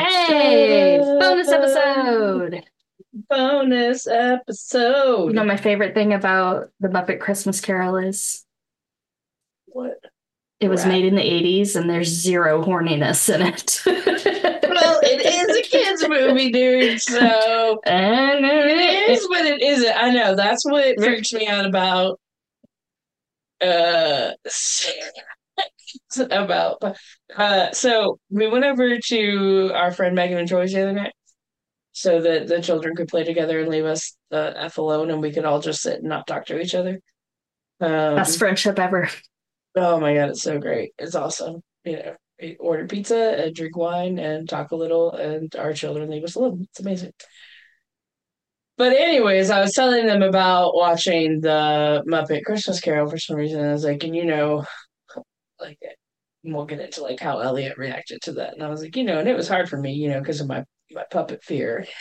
Hey, bonus episode. Bonus episode. You know, my favorite thing about the Muppet Christmas Carol is what? it was made in the 80s and there's zero horniness in it. Well, it is a kids movie, dude. So And it is, but it isn't. I know that's what freaks me out about. Uh, about uh, so we went over to our friend Megan and Troy's the other night, so that the children could play together and leave us the f alone, and we could all just sit and not talk to each other. Um, Best friendship ever. Oh my god, it's so great. It's awesome. You know, we order pizza and drink wine and talk a little, and our children leave us alone. It's amazing. But anyways, I was telling them about watching the Muppet Christmas Carol for some reason. I was like, and you know, like we'll get into like how Elliot reacted to that. And I was like, you know, and it was hard for me, you know, because of my my puppet fear.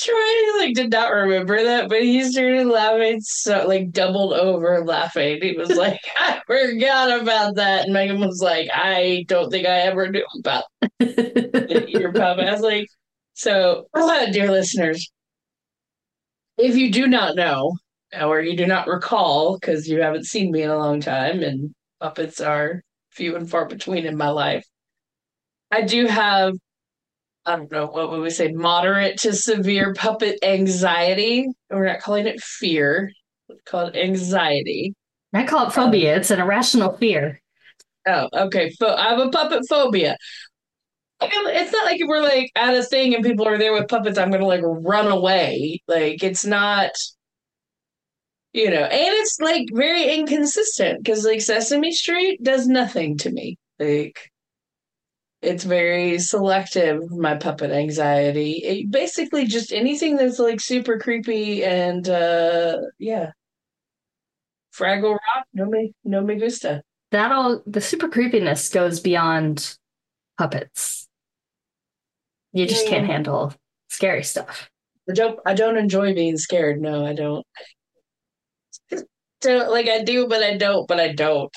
Troy like did not remember that, but he started laughing so like doubled over laughing. He was like, I forgot about that. And Megan was like, I don't think I ever knew about your puppet. I was like, so dear listeners, if you do not know or you do not recall, because you haven't seen me in a long time and puppets are few and far between in my life, I do have I don't know, what would we say, moderate to severe puppet anxiety. We're not calling it fear, we call it anxiety. I call it phobia. It's an irrational fear. Oh, okay. Pho- I have a puppet phobia. It's not like if we're like at a thing and people are there with puppets, I'm gonna like run away. Like it's not, you know, and it's like very inconsistent because like Sesame Street does nothing to me. Like it's very selective, my puppet anxiety. It, basically just anything that's like super creepy and uh yeah. Fraggle Rock, no me no me gusta. That all the super creepiness goes beyond puppets. You just Yeah. can't handle scary stuff. I don't I don't enjoy being scared. No, I don't. So like I do, but I don't, but I don't.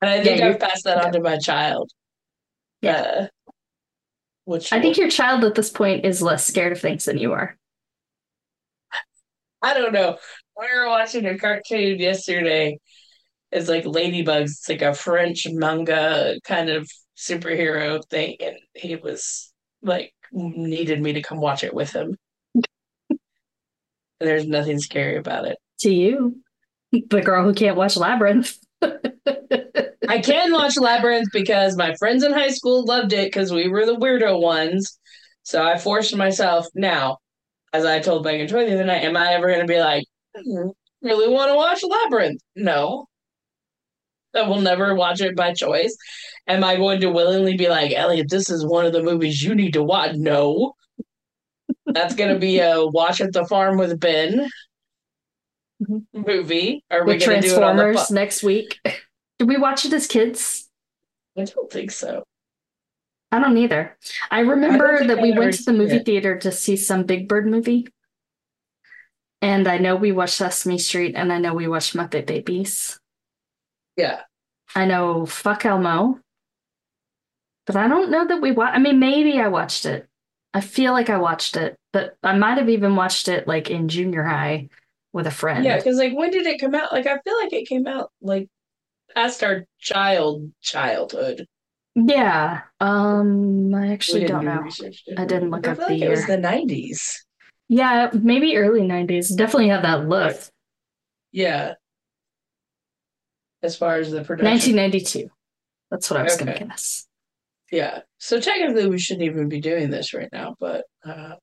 And I think Yeah, I've passed that on to my child. Yeah. Uh, which I think your child at this point is less scared of things than you are. I don't know. We were watching a cartoon yesterday. It's like Ladybugs. It's like a French manga kind of superhero thing, and he was like needed me to come watch it with him. There's nothing scary about it. To you, the girl who can't watch Labyrinth. I can watch Labyrinth because my friends in high school loved it because we were the weirdo ones. So I forced myself. Now, as I told Megan Troy the other night, am I ever going to be like, "Mm, really want to watch Labyrinth? No. I will never watch it by choice. Am I going to willingly be like, Elliot, this is one of the movies you need to watch? No. That's going to be a watch at the farm with Ben. Mm-hmm. movie. Are we With going to do it on the Transformers fu- next week. Did we watch it as kids? I don't think so. I don't either. I remember think that I've we went to the movie it. theater to see some Big Bird movie. And I know we watched Sesame Street and I know we watched Muppet Babies. Yeah. I know Fuck Elmo. But I don't know that we watched. I mean, maybe I watched it. I feel like I watched it, but I might have even watched it like in junior high with a friend. Yeah, because like when did it come out? Like I feel like it came out like past our child childhood. Yeah. Um, I actually don't know. I didn't look I up the like it was year. the nineties. Yeah, maybe early 90s. Definitely have that look. Yeah. As far as the production. 1992. That's what I was gonna guess. Yeah. So technically we shouldn't even be doing this right now, but uh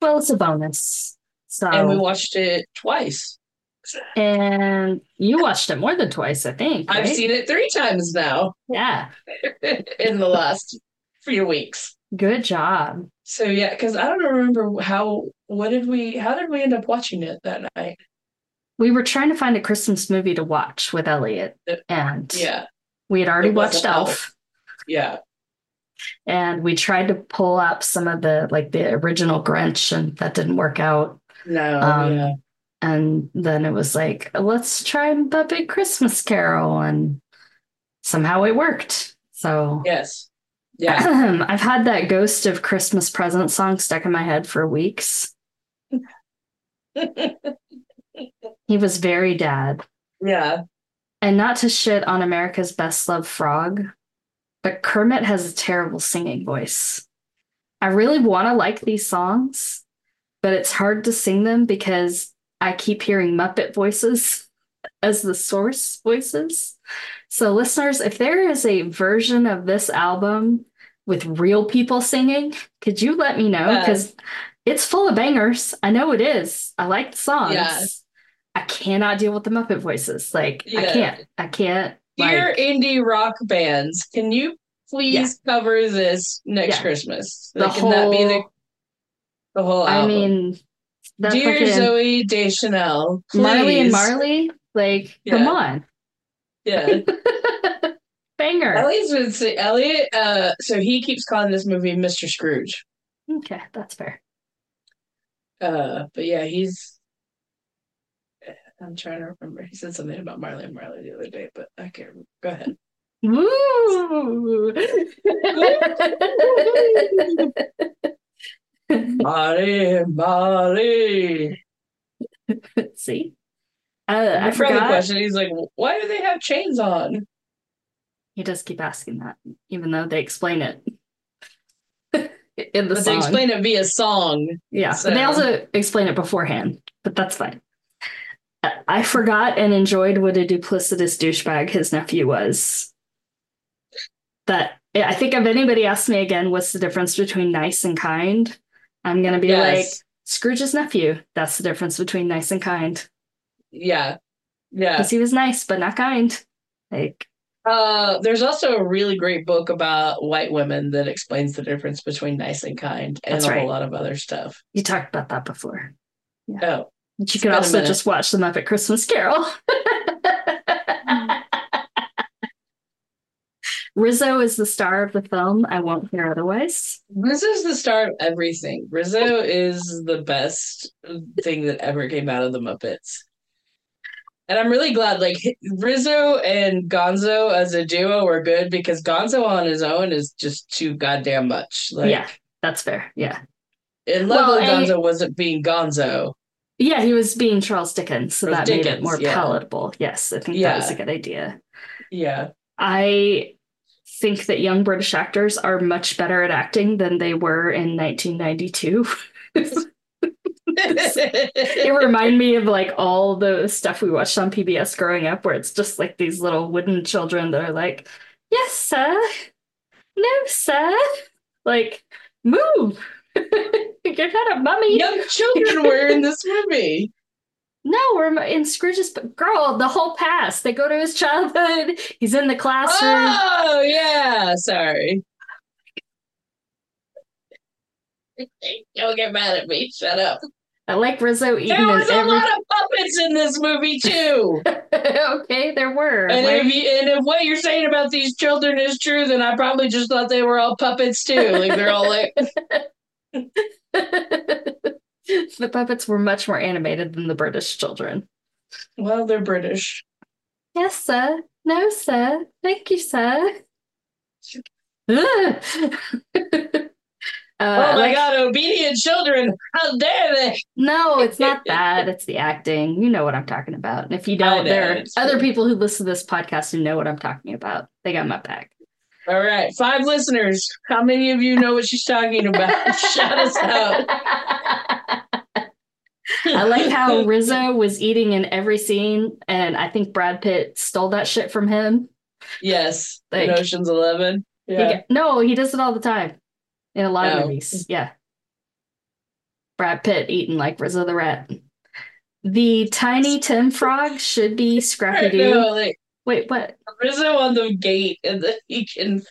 Well, it's a bonus. So, and we watched it twice. and you watched it more than twice, I think. I've seen it three times now Yeah. in the last few weeks. Good job. So yeah, because I don't remember how what did we how did we end up watching it that night? We were trying to find a Christmas movie to watch with Elliot, and Yeah. we had already watched Elf, Yeah. and we tried to pull up some of the like the original Grinch, and that didn't work out. No, Um, yeah. And then it was like, let's try Muppet Christmas Carol, and somehow it worked. So Yes. Yeah. I've had that Ghost of Christmas Present song stuck in my head for weeks. He was very dad. yeah. And not to shit on America's Best Loved Frog, but Kermit has a terrible singing voice. I really want to like these songs, but it's hard to sing them because I keep hearing Muppet voices as the source voices. So, listeners, if there is a version of this album with real people singing, could you let me know? Yeah. Because it's full of bangers. I know it is. I like the songs. Yeah. I cannot deal with the Muppet voices. Like, I can't. I can't. Dear Like, indie rock bands, can you please cover this next Yeah. Christmas? the Like, can that be the, whole. The whole album. I mean, Dear fucking Zooey Deschanel, please. Marley and Marley. Like, come on. Yeah. Banger. Elliot's been say, Elliot, uh, so he keeps calling this movie Mr. Scrooge. Okay, that's fair. Uh, but yeah, he's. I'm trying to remember. He said something about Marley and Marley the other day, but I can't remember. Go ahead. Woo! Marley, Marley. See? Uh, I forgot. question. He's like, why do they have chains on? He does keep asking that, even though they explain it in the But they explain it via song. Yeah, but they also explain it beforehand, but that's fine. I- I forgot and enjoyed what a duplicitous douchebag his nephew was. That I think if anybody asks me again, what's the difference between nice and kind? I'm gonna be like Scrooge's nephew. That's the difference between nice and kind. Yeah. Yeah. Because he was nice but not kind. Like Uh, there's also a really great book about white women that explains the difference between nice and kind and That's a right. whole lot of other stuff. you talked about that before. Oh, But you It's could also just watch the Muppet Christmas Carol. Rizzo is the star of the film. I won't hear otherwise. Rizzo's the star of everything. Rizzo is the best thing that ever came out of the Muppets. And I'm really glad, like Rizzo and Gonzo as a duo were good because Gonzo on his own is just too goddamn much. Like, Yeah. That's fair. Yeah. and Well, luckily and- Gonzo wasn't being Gonzo. Yeah, he was being Charles Dickens, so Charles that made it more yeah. palatable. Yes, I think that was a good idea. Yeah. I think that young British actors are much better at acting than they were in 1992. it reminded me of like all the stuff we watched on PBS growing up, where it's just like these little wooden children that are like, "Yes, sir. No, sir. Like, move. You're not a mummy. Young children were in this movie. No, we're in Scrooge's girl. The whole past. They go to his childhood. He's in the classroom. Oh yeah, sorry. Don't get mad at me. Shut up. I like Rizzo eating There was a every. lot of puppets in this movie too. okay, there were. and Like- if you, and if what you're saying about these children is true, then I probably just thought they were all puppets too. Like they're all like, the puppets were much more animated than the British children. well, they're British. Yes, sir. No, sir. Thank you, sir. Uh, oh my like- god, obedient children! How dare they? No, it's not that. It's the acting. You know what I'm talking about. And if you don't, know, there are other people who listen to this podcast who know what I'm talking about. They got my back. All right, five listeners. How many of you know what she's talking about? Shout us out. I like how Rizzo was eating in every scene, and I think Brad Pitt stole that shit from him. yes, Like- in Ocean's Eleven. He Yeah. get- no, he does it all the time in a lot of Oh. movies. Yeah. Brad Pitt eating like Rizzo the Rat. The Tiny Tim Frog should be Scrappy Doo. No, like Wait, what? Rizzo on the gate, and then he can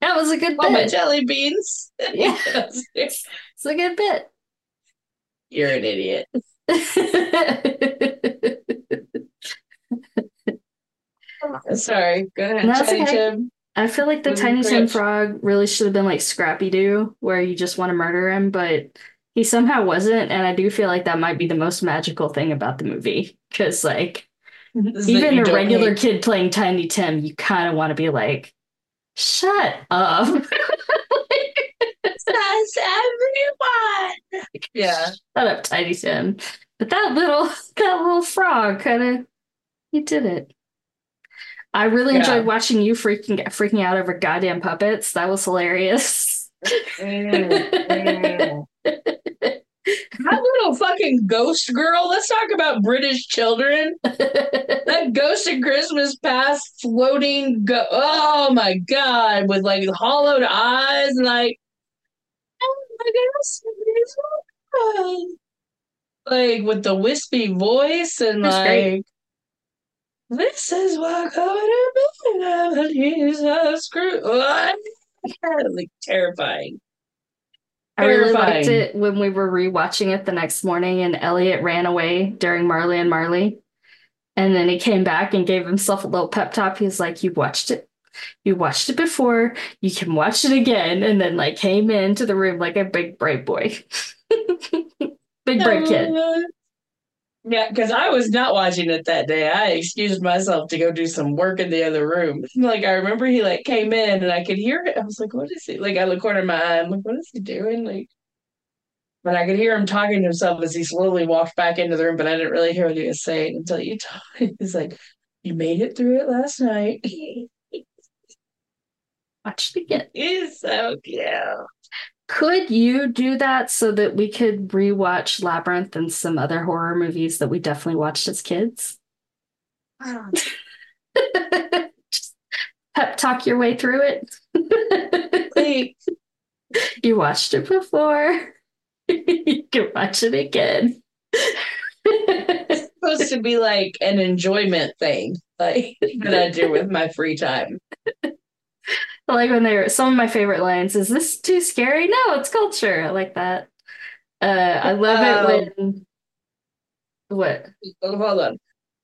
That was a good oh my bit. jelly beans. Yeah. It's a good bit. You're an idiot. Sorry. Go ahead, it's Tiny okay. Tim. I feel like the Tiny Tim. Frog really should have been like Scrappy Doo, where you just want to murder him, but he somehow wasn't. And I do feel like that might be the most magical thing about the movie. Because, like, This is that even a regular hate. kid playing Tiny Tim, you kind of want to be like, Shut up. Says everyone. Yeah. Shut up, Tiny Tim. But that little that little frog kind of he did it. I really Yeah. enjoyed watching you freaking freaking out over goddamn puppets. That was hilarious. Mm, That little fucking ghost girl. Let's talk about British children. That ghost of Christmas past floating. Go- oh my god, with like hollowed eyes, and like, oh my goodness, like with the wispy voice and That's like. great. This is what coming to be. Jesus Christ. Like terrifying. I really liked it when we were rewatching it the next morning and Elliot ran away during Marley and Marley. And then he came back and gave himself a little pep talk. He's like, You watched it. You watched it before. You can watch it again. And then like came into the room like a big brave boy. big brave kid. Yeah, because I was not watching it that day. I excused myself to go do some work in the other room. Like I remember he like came in and I could hear it. I was like, "What is he?" Like I look corner of my eye. I'm like, "What is he doing?" Like, but I could hear him talking to himself as he slowly walked back into the room. But I didn't really hear what he was saying until you told. He's like, "You made it through it last night." Watch it again. He's so cute. Could you do that so that we could rewatch Labyrinth and some other horror movies that we definitely watched as kids? I don't. pep talk your way through it. You watched it before. You can watch it again. It's supposed to be like an enjoyment thing, like that I do with my free time. Like when they were some of my favorite lines, is this too scary? No, it's culture. I like that. Uh, I love it when what? Hold on.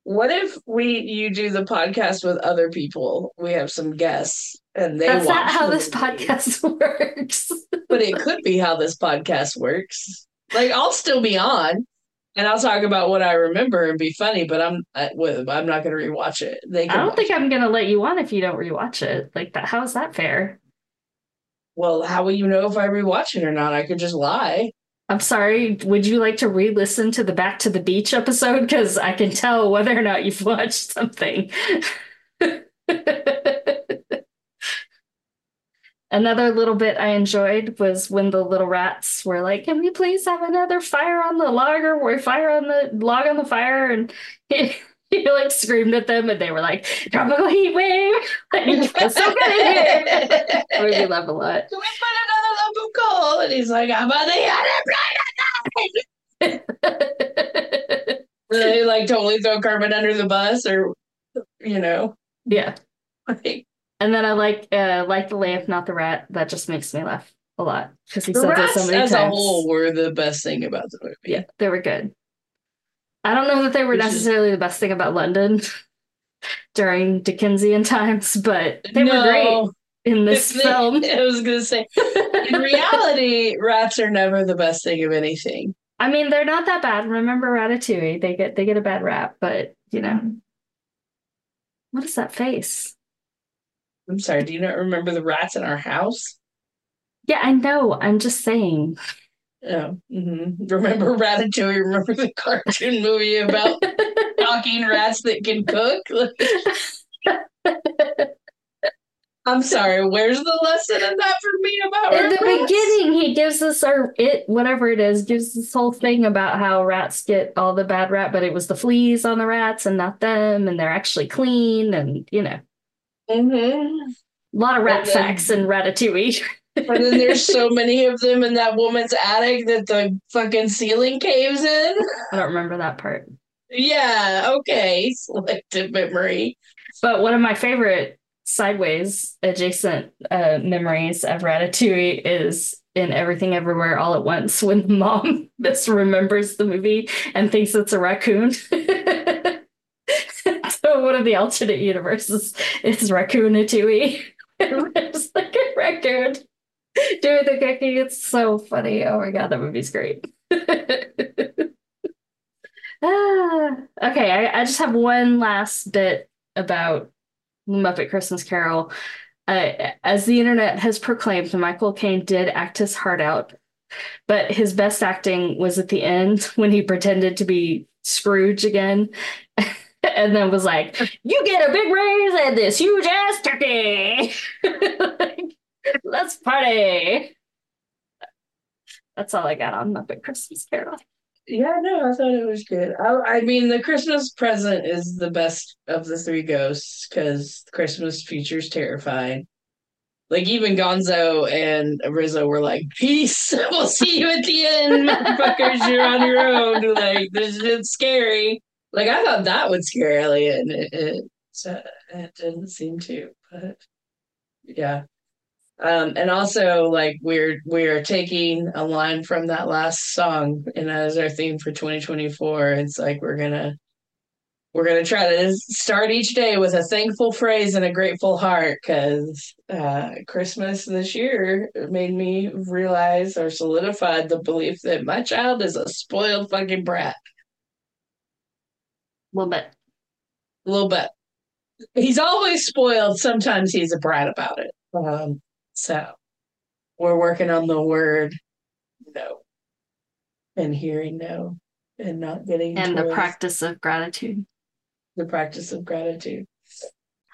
What if we you do the podcast with other people? We have some guests and they That's not how this movie. podcast works. But it could be how this podcast works. Like I'll still be on and I'll talk about what I remember and be funny, but I'm I, I'm not going to rewatch it. They I don't think it. I'm gonna let you on if you don't rewatch it. Like that, how is that fair? Well, how will you know if I rewatch it or not? I could just lie. I'm sorry. Would you like to re-listen to the Back to the Beach episode? Because I can tell whether or not you've watched something. Another little bit I enjoyed was when the little rats were like, "Can we please have another fire on the log or fire on the log on the fire?" And he, he like screamed at them, and they were like, "Tropical heat wave!" Like, so good in here. Made me laugh a lot. Can we put another lump of coal? And he's like, I'm on the unemployment. They like totally throw Kermit under the bus, or you know, yeah. like And then I like uh like the lamp, not the rat. That just makes me laugh a lot because he the says it rats so many as a whole were the best thing about the movie. Yeah, they were good. I don't know that they were Which is- necessarily the best thing about London during Dickensian times, but they were great in this They- film. I was gonna say, in reality, rats are never the best thing of anything. I mean, they're not that bad. Remember Ratatouille? They get they get a bad rap, but you know, what is that face? I'm sorry, do you not remember the rats in our house? Yeah, I know. I'm just saying. Oh, hmm remember Ratatouille? Remember the cartoon movie about talking rats that can cook? I'm sorry, where's the lesson in that for me about In the rats? beginning, he gives us our it whatever it is, gives this whole thing about how rats get all the bad rap, but it was the fleas on the rats and not them, and they're actually clean, and you know, Mm-hmm. a lot of rat And then- facts in Ratatouille. And then there's so many of them in that woman's attic that the fucking ceiling caves in. I don't remember that part. Yeah, okay, selective memory. But one of my favorite sideways adjacent uh, memories of Ratatouille is in Everything Everywhere All at Once when the mom misremembers the movie and thinks it's a raccoon. one of the alternate universes is Raccoonatouille. it's like a raccoon doing the cooking. It's so funny. Oh my god, that movie's great. ah, okay, I, I just have one last bit about Muppet Christmas Carol. uh, as the internet has proclaimed, Michael Caine did act his heart out, but his best acting was at the end when he pretended to be Scrooge again. and then was like, "You get a big raise and this huge ass turkey. like, let's party." That's all I got on Muppet Christmas Carol. Yeah, no, I thought it was good. I, I mean, the Christmas present is the best of the three ghosts because Christmas features terrifying. Like even Gonzo and Rizzo were like, "Peace, we'll see you at the end, motherfuckers. You're on your own. Like this is scary." Like I thought that would scare Elliot, and it it, it didn't seem to. But yeah, um, and also like we're we're taking a line from that last song and as our theme for 2024. It's like we're gonna we're gonna try to start each day with a thankful phrase and a grateful heart because uh, Christmas this year made me realize or solidified the belief that my child is a spoiled fucking brat. A little bit. A little bit. He's always spoiled. Sometimes he's a brat about it. Um, so we're working on the word no and hearing no and not getting and the practice of gratitude. The practice of gratitude.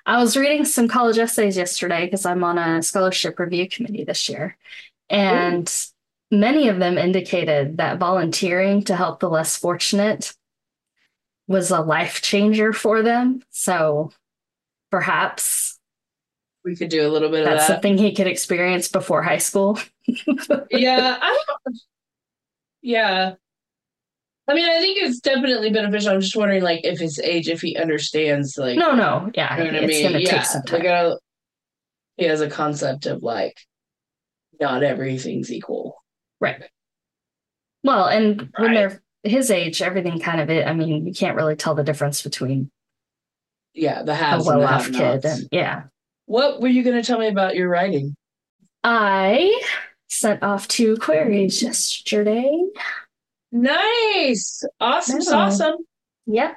I was reading some college essays yesterday because I'm on a scholarship review committee this year. And Ooh. many of them indicated that volunteering to help the less fortunate was a life changer for them. So perhaps we could do a little bit That's of that. That's something he could experience before high school. yeah, I don't. Yeah, I mean, I think it's definitely beneficial. I'm just wondering, like, if his age, if he understands, like, no, no, yeah, you know what I mean? yeah, like, uh, he has a concept of like, not everything's equal, right? Well, and right. when they're his age, everything kind of it. I mean, you can't really tell the difference between yeah the have a well-off kid and yeah what were you going to tell me about your writing? I sent off two queries yesterday. Nice. Awesome. Awesome. Yeah.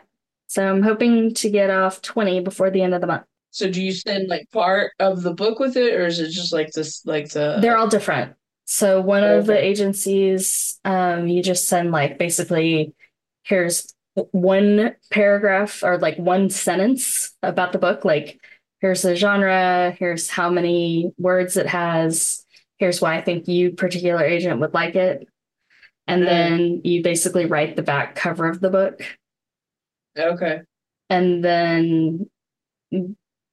So I'm hoping to get off 20 before the end of the month. So do you send like part of the book with it or is it just like this like the They're all different. So one okay. of the agencies um you just send like basically here's one paragraph or like one sentence about the book like here's the genre, here's how many words it has, here's why I think you particular agent would like it. And mm. then you basically write the back cover of the book. Okay. And then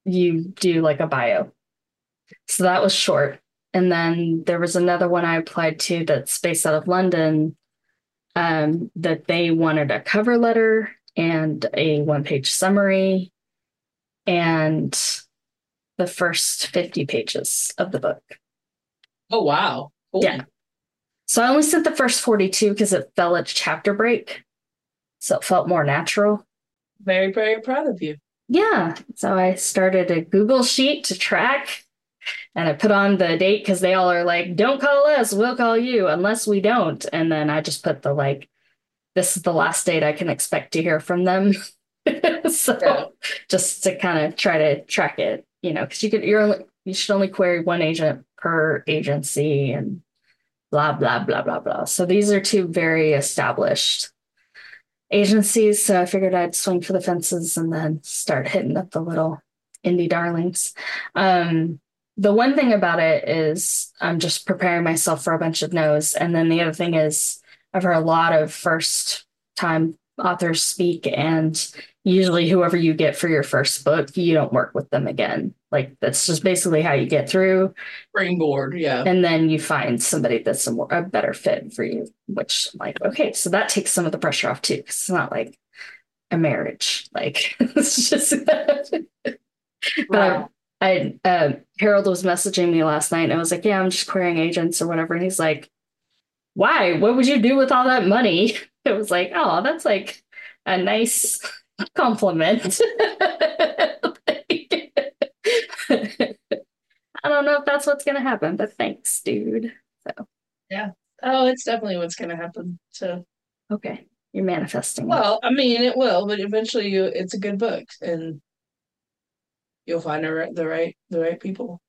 you do like a bio. So that was short. And then there was another one I applied to that's based out of London um, that they wanted a cover letter and a one page summary and the first 50 pages of the book. Oh, wow. Cool. Yeah. So I only sent the first 42 because it fell at chapter break. So it felt more natural. Very, very proud of you. Yeah. So I started a Google sheet to track and I put on the date because they all are like, don't call us, we'll call you unless we don't. And then I just put the like, this is the last date I can expect to hear from them. so yeah. just to kind of try to track it, you know, because you could you're only you should only query one agent per agency and blah blah blah blah blah. So these are two very established agencies. So I figured I'd swing for the fences and then start hitting up the little indie darlings. Um, the one thing about it is I'm just preparing myself for a bunch of no's. And then the other thing is I've heard a lot of first time authors speak and usually whoever you get for your first book you don't work with them again like that's just basically how you get through springboard yeah and then you find somebody that's a, more, a better fit for you which I'm like okay so that takes some of the pressure off too because it's not like a marriage like it's just wow. I, uh, Harold was messaging me last night and I was like yeah I'm just querying agents or whatever and he's like why what would you do with all that money it was like, oh, that's like a nice compliment. I don't know if that's what's gonna happen, but thanks, dude. So yeah. Oh, it's definitely what's gonna happen. So okay. You're manifesting. Well, I mean it will, but eventually you it's a good book and you'll find the right the right the right people.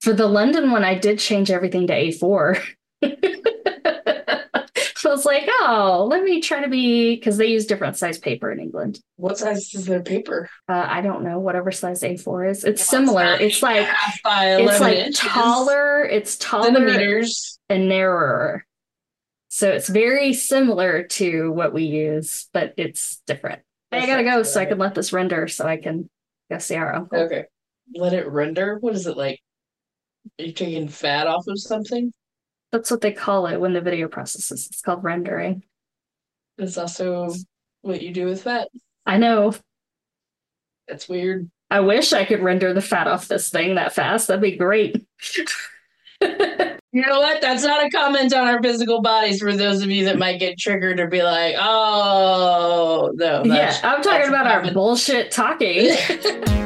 For the London one, I did change everything to A4. so I was like, oh, let me try to be because they use different size paper in England. What size is their paper? Uh, I don't know whatever size A4 is. It's similar. It's like half by it's like inches. taller. It's taller and narrower. So it's very similar to what we use, but it's different. I gotta go so I can let this render so I can go see our uncle. Okay. Let it render. What is it like? Are you taking fat off of something? That's what they call it when the video processes. It's called rendering. It's also what you do with fat. I know. That's weird. I wish I could render the fat off this thing that fast. That'd be great. You know what? That's not a comment on our physical bodies for those of you that might get triggered or be like, oh, no. yeah, I'm talking about our bullshit talking.